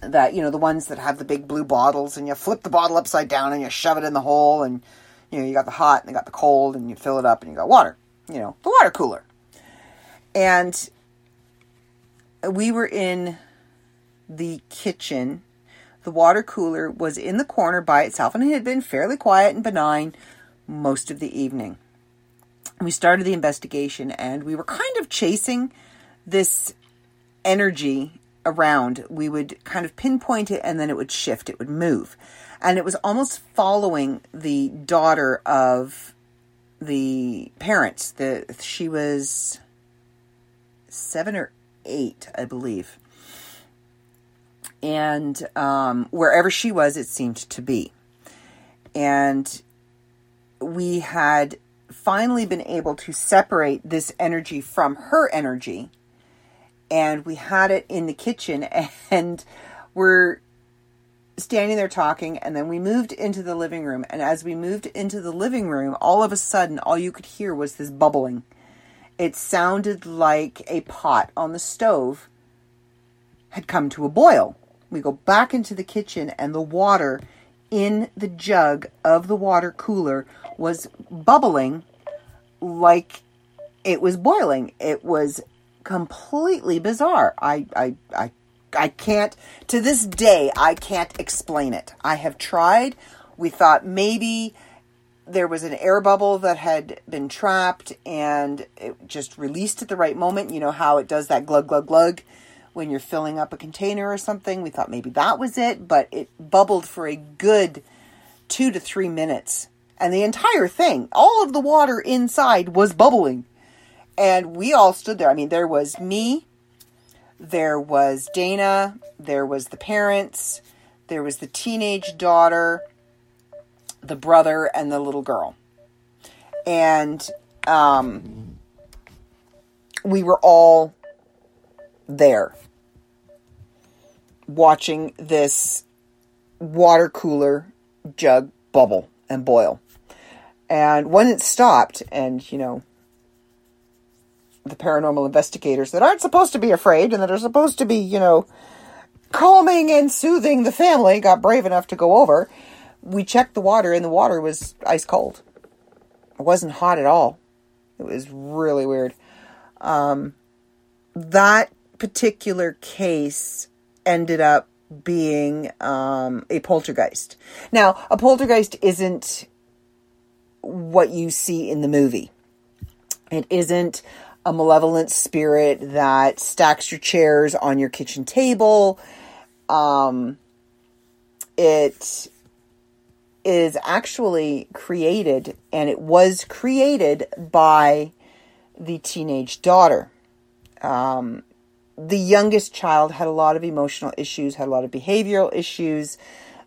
that, you know, the ones that have the big blue bottles, and you flip the bottle upside down and you shove it in the hole, and, you know, you got the hot and you got the cold, and you fill it up and you got water, you know, the water cooler. And we were in the kitchen. The water cooler was in the corner by itself, and it had been fairly quiet and benign most of the evening. We started the investigation, and we were kind of chasing this energy around. We would kind of pinpoint it, and then it would shift, it would move. And it was almost following the daughter of the parents. The she was seven or eight, I believe. And um, wherever she was, it seemed to be. And we had finally been able to separate this energy from her energy. And we had it in the kitchen, and we're standing there talking. And then we moved into the living room. And as we moved into the living room, all of a sudden, all you could hear was this bubbling it sounded like a pot on the stove had come to a boil. We go back into the kitchen, and the water in the jug of the water cooler was bubbling like it was boiling. It was completely bizarre. I, I, I, I can't, to this day, I can't explain it. I have tried. We thought maybe there was an air bubble that had been trapped and it just released at the right moment. You know how it does that glug, glug, glug when you're filling up a container or something. We thought maybe that was it, but it bubbled for a good two to three minutes. And the entire thing, all of the water inside was bubbling. And we all stood there. I mean, there was me, there was Dana, there was the parents, there was the teenage daughter the brother and the little girl. And um, we were all there watching this water cooler jug bubble and boil. And when it stopped, and you know, the paranormal investigators that aren't supposed to be afraid and that are supposed to be, you know, calming and soothing the family got brave enough to go over we checked the water and the water was ice cold. It wasn't hot at all. It was really weird. Um, that particular case ended up being um, a poltergeist. Now, a poltergeist isn't what you see in the movie. It isn't a malevolent spirit that stacks your chairs on your kitchen table. Um, it is actually created, and it was created by the teenage daughter. Um, the youngest child had a lot of emotional issues, had a lot of behavioral issues.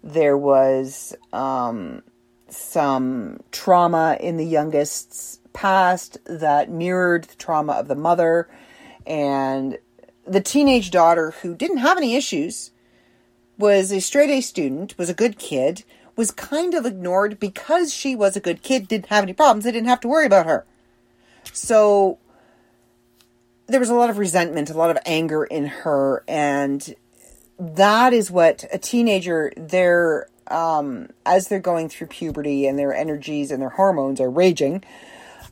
There was um, some trauma in the youngest's past that mirrored the trauma of the mother. And the teenage daughter, who didn't have any issues, was a straight A student, was a good kid, was kind of ignored because she was a good kid, didn't have any problems. They didn't have to worry about her. So there was a lot of resentment, a lot of anger in her. And that is what a teenager, they're, um, as they're going through puberty and their energies and their hormones are raging,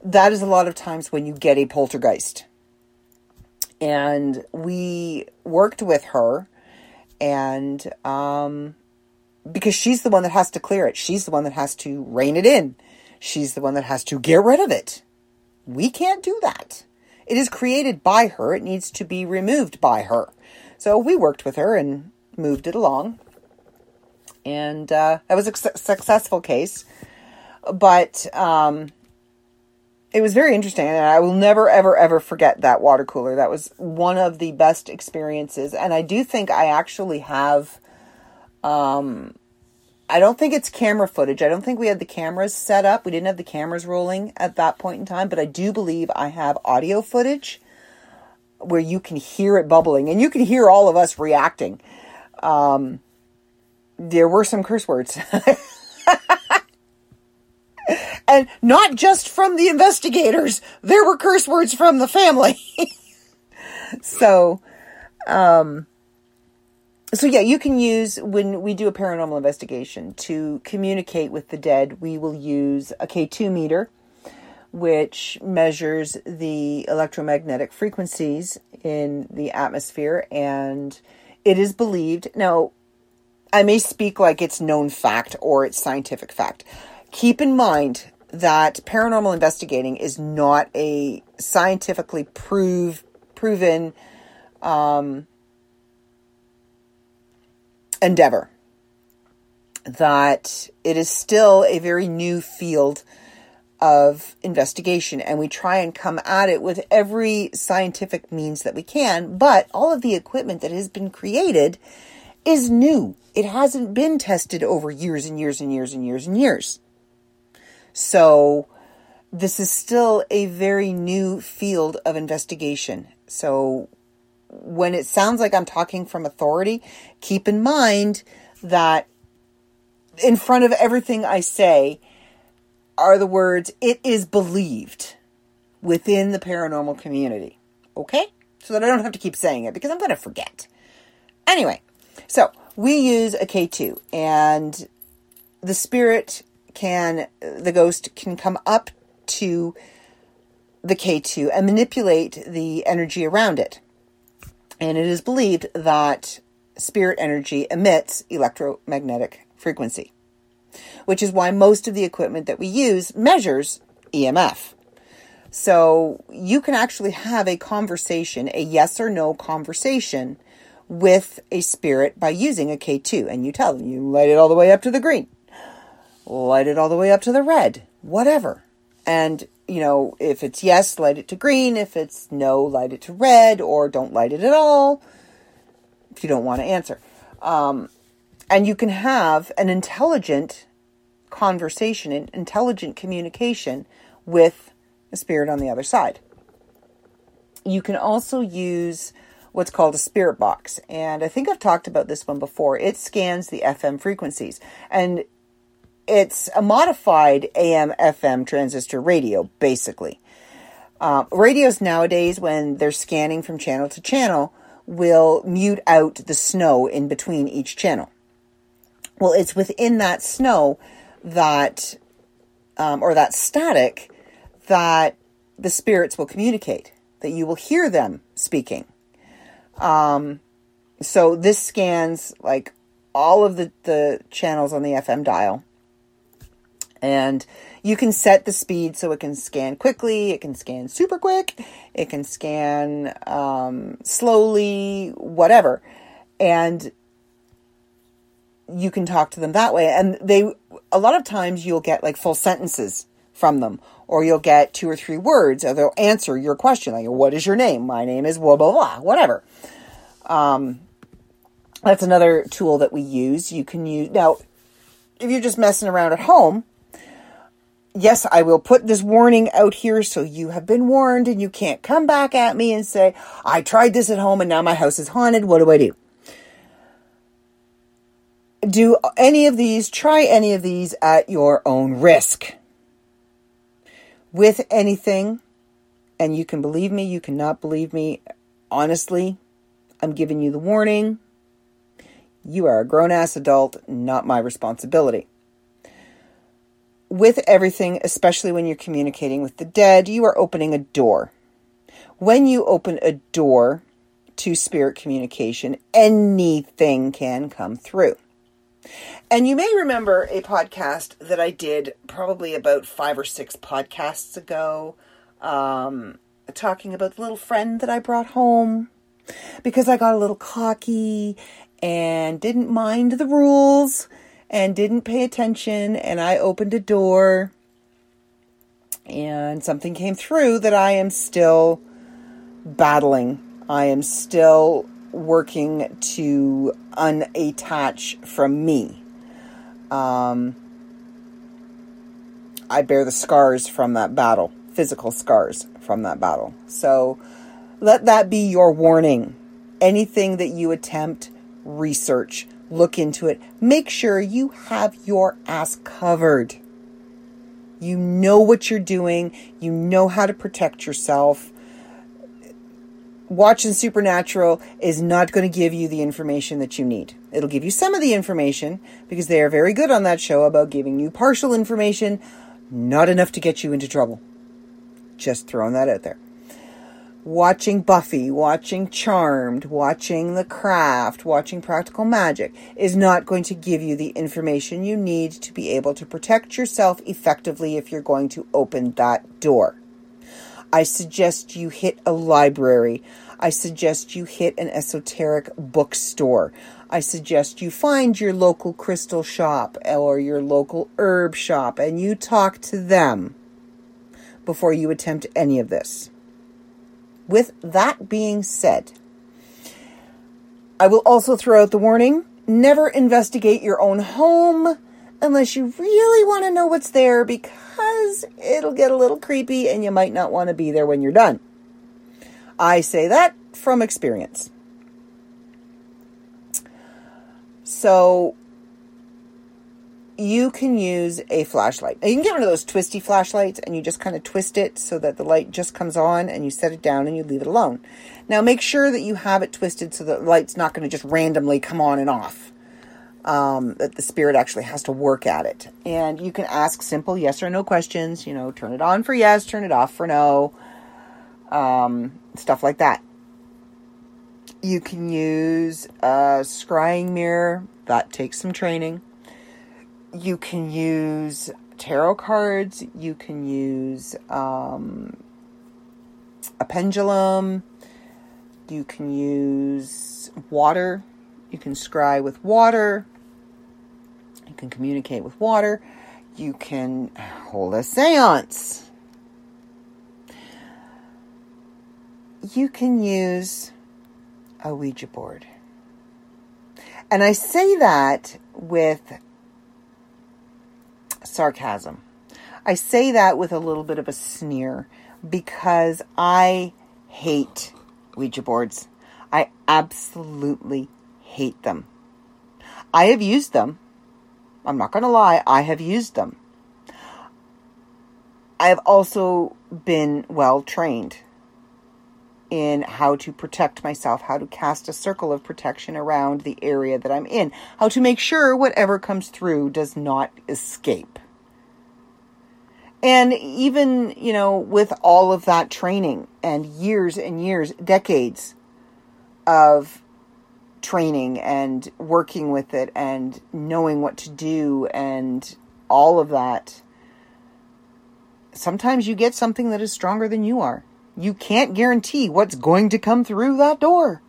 that is a lot of times when you get a poltergeist. And we worked with her and um, because she's the one that has to clear it. She's the one that has to rein it in. She's the one that has to get rid of it. We can't do that. It is created by her. It needs to be removed by her. So we worked with her and moved it along. And uh, that was a su- successful case. But um, it was very interesting. And I will never, ever, ever forget that water cooler. That was one of the best experiences. And I do think I actually have um, I don't think it's camera footage. I don't think we had the cameras set up. We didn't have the cameras rolling at that point in time, but I do believe I have audio footage where you can hear it bubbling and you can hear all of us reacting. Um, there were some curse words. and not just from the investigators, there were curse words from the family. so, um, so yeah, you can use when we do a paranormal investigation to communicate with the dead. We will use a K2 meter, which measures the electromagnetic frequencies in the atmosphere, and it is believed. Now, I may speak like it's known fact or it's scientific fact. Keep in mind that paranormal investigating is not a scientifically prove proven um, endeavor. That it is still a very new field of investigation, and we try and come at it with every scientific means that we can. But all of the equipment that has been created is new. It hasn't been tested over years and years and years and years and years. So, this is still a very new field of investigation. So, when it sounds like I'm talking from authority, keep in mind that in front of everything I say are the words, it is believed within the paranormal community. Okay? So that I don't have to keep saying it because I'm going to forget. Anyway, so we use a K2 and the spirit can, the ghost can come up to the K2 and manipulate the energy around it. And it is believed that spirit energy emits electromagnetic frequency, which is why most of the equipment that we use measures EMF. So you can actually have a conversation, a yes or no conversation with a spirit by using a K2. And you tell them, you light it all the way up to the green, light it all the way up to the red, whatever. And you know, if it's yes, light it to green. If it's no, light it to red, or don't light it at all if you don't want to answer. Um, and you can have an intelligent conversation, an intelligent communication with a spirit on the other side. You can also use what's called a spirit box. And I think I've talked about this one before. It scans the FM frequencies. And it's a modified AM FM transistor radio, basically. Uh, radios nowadays, when they're scanning from channel to channel, will mute out the snow in between each channel. Well, it's within that snow that, um, or that static, that the spirits will communicate, that you will hear them speaking. Um, so this scans like all of the, the channels on the FM dial and you can set the speed so it can scan quickly, it can scan super quick, it can scan um, slowly, whatever. And you can talk to them that way. And they, a lot of times you'll get like full sentences from them, or you'll get two or three words, or they'll answer your question, like, what is your name? My name is blah, blah, blah, whatever. Um, that's another tool that we use. You can use, now, if you're just messing around at home, yes, I will put this warning out here so you have been warned and you can't come back at me and say, I tried this at home and now my house is haunted. What do I do? Do any of these, try any of these at your own risk. With anything, and you can believe me, you cannot believe me. Honestly, I'm giving you the warning. You are a grown ass adult, not my responsibility with everything, especially when you're communicating with the dead, you are opening a door. When you open a door to spirit communication, anything can come through. And you may remember a podcast that I did probably about five or six podcasts ago, um, talking about the little friend that I brought home because I got a little cocky and didn't mind the rules and didn't pay attention and I opened a door and something came through that I am still battling. I am still working to unattach from me. Um, I bear the scars from that battle, physical scars from that battle. So let that be your warning. Anything that you attempt, research look into it. Make sure you have your ass covered. You know what you're doing, you know how to protect yourself. Watching Supernatural is not going to give you the information that you need. It'll give you some of the information because they are very good on that show about giving you partial information, not enough to get you into trouble. Just throwing that out there watching Buffy, watching Charmed, watching The Craft, watching Practical Magic is not going to give you the information you need to be able to protect yourself effectively if you're going to open that door. I suggest you hit a library. I suggest you hit an esoteric bookstore. I suggest you find your local crystal shop or your local herb shop and you talk to them before you attempt any of this. With that being said, I will also throw out the warning never investigate your own home unless you really want to know what's there because it'll get a little creepy and you might not want to be there when you're done. I say that from experience. So, you can use a flashlight. You can get one of those twisty flashlights and you just kind of twist it so that the light just comes on and you set it down and you leave it alone. Now make sure that you have it twisted so that the light's not going to just randomly come on and off. Um, that the spirit actually has to work at it. And you can ask simple yes or no questions. You know, turn it on for yes, turn it off for no. Um, stuff like that. You can use a scrying mirror. That takes some training you can use tarot cards, you can use um, a pendulum, you can use water, you can scry with water, you can communicate with water, you can hold a seance. You can use a Ouija board. And I say that with sarcasm. I say that with a little bit of a sneer because I hate Ouija boards. I absolutely hate them. I have used them. I'm not going to lie, I have used them. I have also been well trained in how to protect myself, how to cast a circle of protection around the area that I'm in, how to make sure whatever comes through does not escape. And even, you know, with all of that training and years and years, decades of training and working with it and knowing what to do and all of that, sometimes you get something that is stronger than you are. You can't guarantee what's going to come through that door.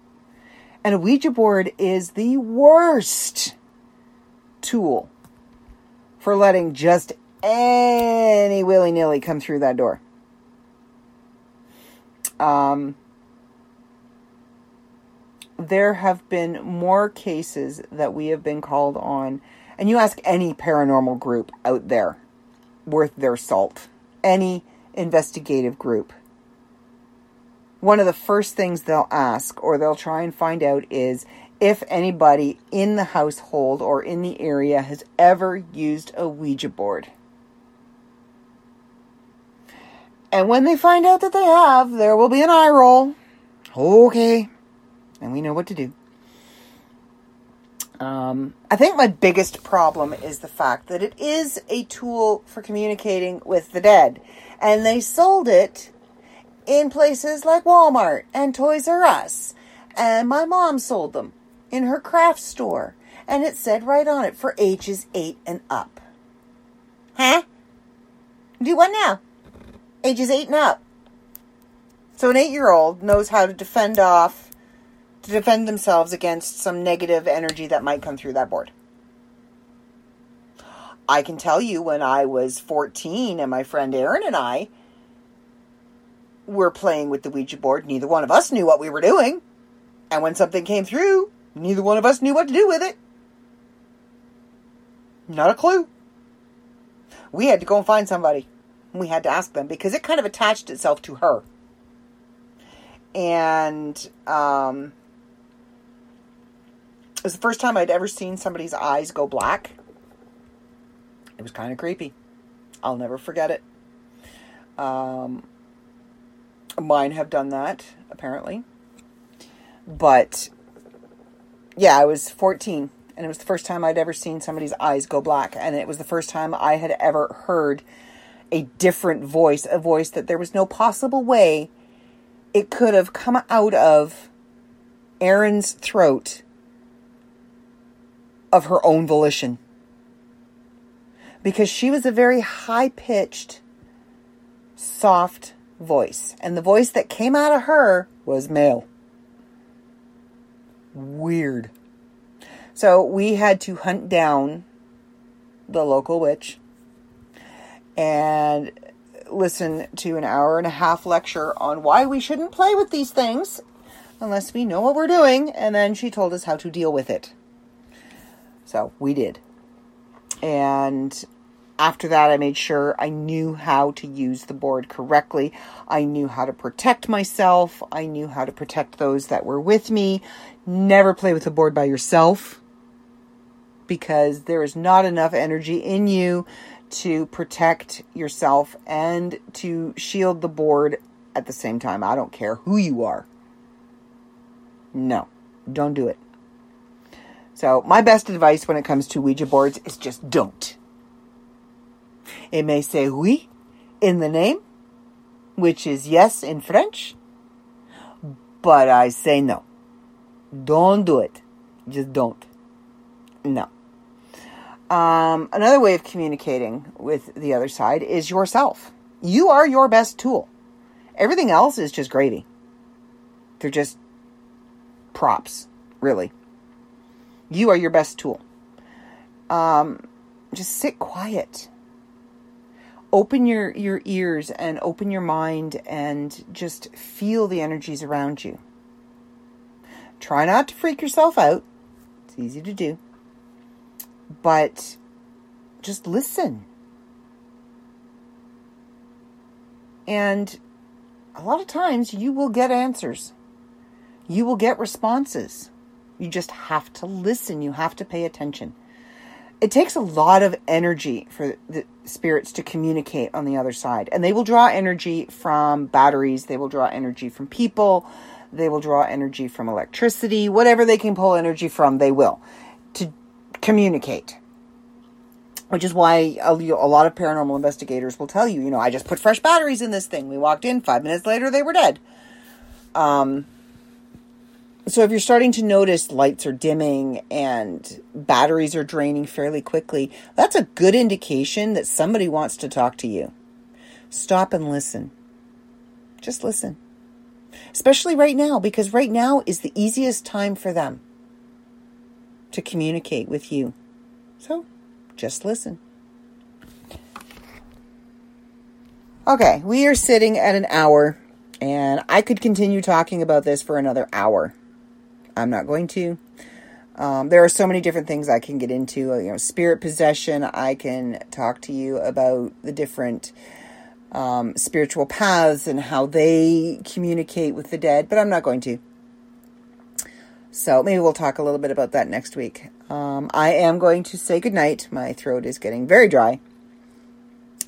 And a Ouija board is the worst tool for letting just any willy nilly come through that door. Um, there have been more cases that we have been called on, and you ask any paranormal group out there worth their salt, any investigative group. One of the first things they'll ask or they'll try and find out is if anybody in the household or in the area has ever used a Ouija board. And when they find out that they have, there will be an eye roll. Okay. And we know what to do. Um, I think my biggest problem is the fact that it is a tool for communicating with the dead. And they sold it in places like Walmart and Toys R Us. And my mom sold them in her craft store. And it said right on it for ages 8 and up. Huh? Do what now? ages eight and up. So an eight year old knows how to defend off, to defend themselves against some negative energy that might come through that board. I can tell you when I was 14 and my friend Erin and I were playing with the Ouija board, neither one of us knew what we were doing. And when something came through, neither one of us knew what to do with it. Not a clue. We had to go and find somebody we had to ask them because it kind of attached itself to her. And um, it was the first time I'd ever seen somebody's eyes go black. It was kind of creepy. I'll never forget it. Um, mine have done that, apparently. But yeah, I was 14, and it was the first time I'd ever seen somebody's eyes go black, and it was the first time I had ever heard a different voice, a voice that there was no possible way it could have come out of Erin's throat of her own volition. Because she was a very high pitched, soft voice. And the voice that came out of her was male. Weird. So we had to hunt down the local witch and listen to an hour and a half lecture on why we shouldn't play with these things unless we know what we're doing. And then she told us how to deal with it. So we did. And after that, I made sure I knew how to use the board correctly. I knew how to protect myself. I knew how to protect those that were with me. Never play with the board by yourself because there is not enough energy in you to protect yourself and to shield the board at the same time. I don't care who you are. No, don't do it. So, my best advice when it comes to Ouija boards is just don't. It may say oui in the name, which is yes in French, but I say no. Don't do it. Just don't. No. Um, another way of communicating with the other side is yourself. You are your best tool. Everything else is just gravy. They're just props, really. You are your best tool. Um, just sit quiet. Open your, your ears and open your mind and just feel the energies around you. Try not to freak yourself out. It's easy to do but just listen. And a lot of times you will get answers. You will get responses. You just have to listen. You have to pay attention. It takes a lot of energy for the spirits to communicate on the other side. And they will draw energy from batteries, they will draw energy from people, they will draw energy from electricity, whatever they can pull energy from, they will to communicate. Which is why a, a lot of paranormal investigators will tell you, you know, I just put fresh batteries in this thing. We walked in, five minutes later, they were dead. Um, so if you're starting to notice lights are dimming and batteries are draining fairly quickly, that's a good indication that somebody wants to talk to you. Stop and listen. Just listen. Especially right now, because right now is the easiest time for them to communicate with you. So just listen. Okay, we are sitting at an hour, and I could continue talking about this for another hour. I'm not going to. Um, there are so many different things I can get into. You know, spirit possession. I can talk to you about the different um, spiritual paths and how they communicate with the dead, but I'm not going to. So maybe we'll talk a little bit about that next week. Um, I am going to say goodnight. My throat is getting very dry.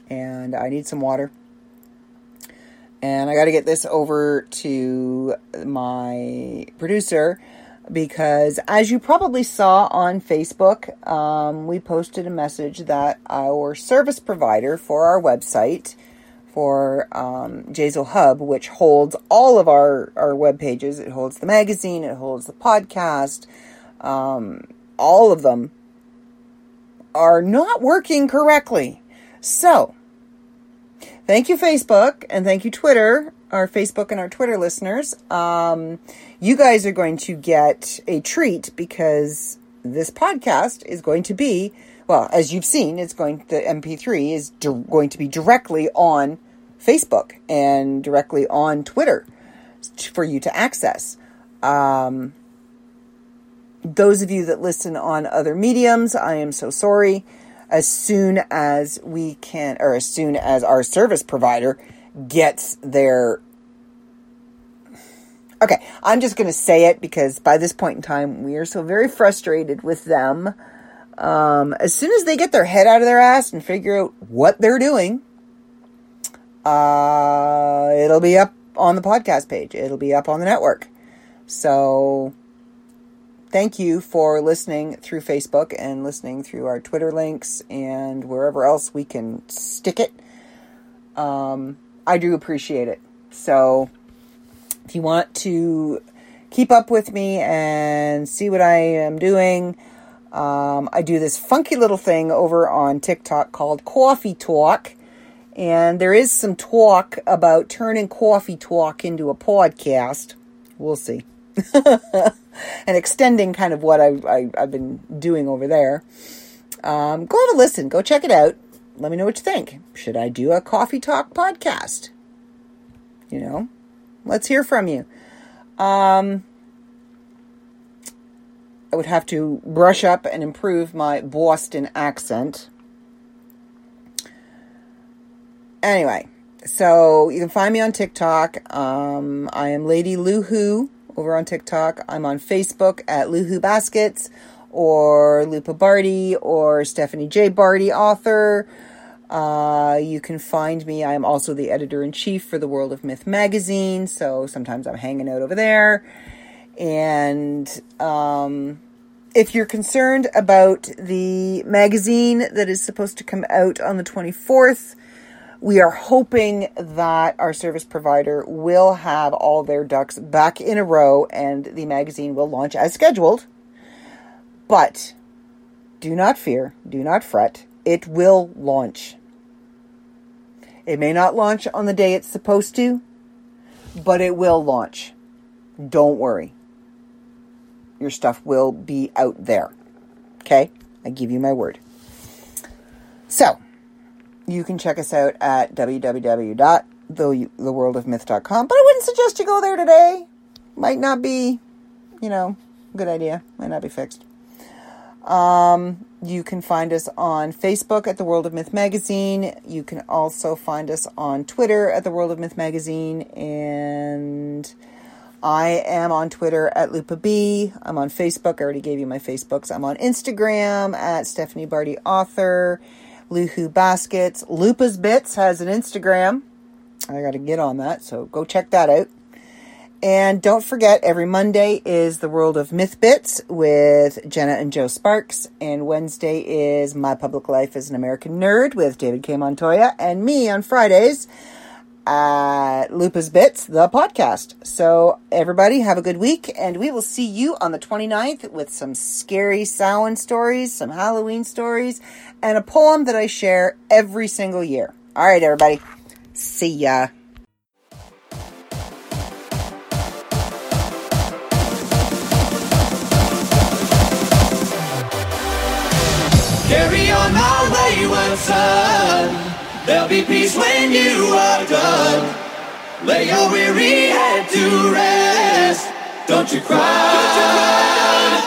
And I need some water. And I got to get this over to my producer because, as you probably saw on Facebook, um, we posted a message that our service provider for our website for um, Jazel Hub, which holds all of our, our web pages. It holds the magazine, it holds the podcast, um, all of them are not working correctly. So, thank you, Facebook, and thank you, Twitter, our Facebook and our Twitter listeners. Um, you guys are going to get a treat because this podcast is going to be well, as you've seen, it's going the MP3 is di- going to be directly on Facebook and directly on Twitter for you to access. Um, those of you that listen on other mediums, I am so sorry. As soon as we can, or as soon as our service provider gets their Okay, I'm just going to say it because by this point in time, we are so very frustrated with them. Um, as soon as they get their head out of their ass and figure out what they're doing, uh, it'll be up on the podcast page. It'll be up on the network. So, thank you for listening through Facebook and listening through our Twitter links and wherever else we can stick it. Um, I do appreciate it. So, if you want to keep up with me and see what I am doing, um, I do this funky little thing over on TikTok called Coffee Talk. And there is some talk about turning Coffee Talk into a podcast. We'll see. and extending kind of what I, I, have been doing over there. Um, go have a listen. Go check it out. Let me know what you think. Should I do a Coffee Talk podcast? You know? Let's hear from you. Um, I would have to brush up and improve my Boston accent. Anyway, so you can find me on TikTok. Um, I am Lady Lupa over on TikTok. I'm on Facebook at Lupa's Bits or Lupa Barty or Stephanie J. Barty, author. Uh, you can find me. I'm also the editor in chief for the World of Myth magazine, so sometimes I'm hanging out over there. And um, if you're concerned about the magazine that is supposed to come out on the 24th, we are hoping that our service provider will have all their ducks back in a row and the magazine will launch as scheduled. But do not fear, do not fret, it will launch. It may not launch on the day it's supposed to, but it will launch. Don't worry. Your stuff will be out there. Okay? I give you my word. So, you can check us out at www.theworldofmyth.com, but I wouldn't suggest you go there today. Might not be, you know, good idea. Might not be fixed. Um, you can find us on Facebook at the World of Myth Magazine. You can also find us on Twitter at the World of Myth Magazine. And I am on Twitter at Lupa B. I'm on Facebook. I already gave you my Facebooks. I'm on Instagram at Stephanie Barty Author. Lupa's Bits. Lupa's Bits has an Instagram. I got to get on that, so go check that out. And don't forget, every Monday is the World of Myth Bits with Jenna and Joe Sparks. And Wednesday is My Public Life as an American Nerd with David K. Montoya. And me on Fridays at Lupa's Bits, the podcast. So, everybody, have a good week. And we will see you on the 29th with some scary Samhain stories, some Halloween stories, and a poem that I share every single year. All right, everybody. See ya. Carry on my wayward son. There'll be peace when you are done. Lay your weary head to rest. Don't you cry. Don't you cry.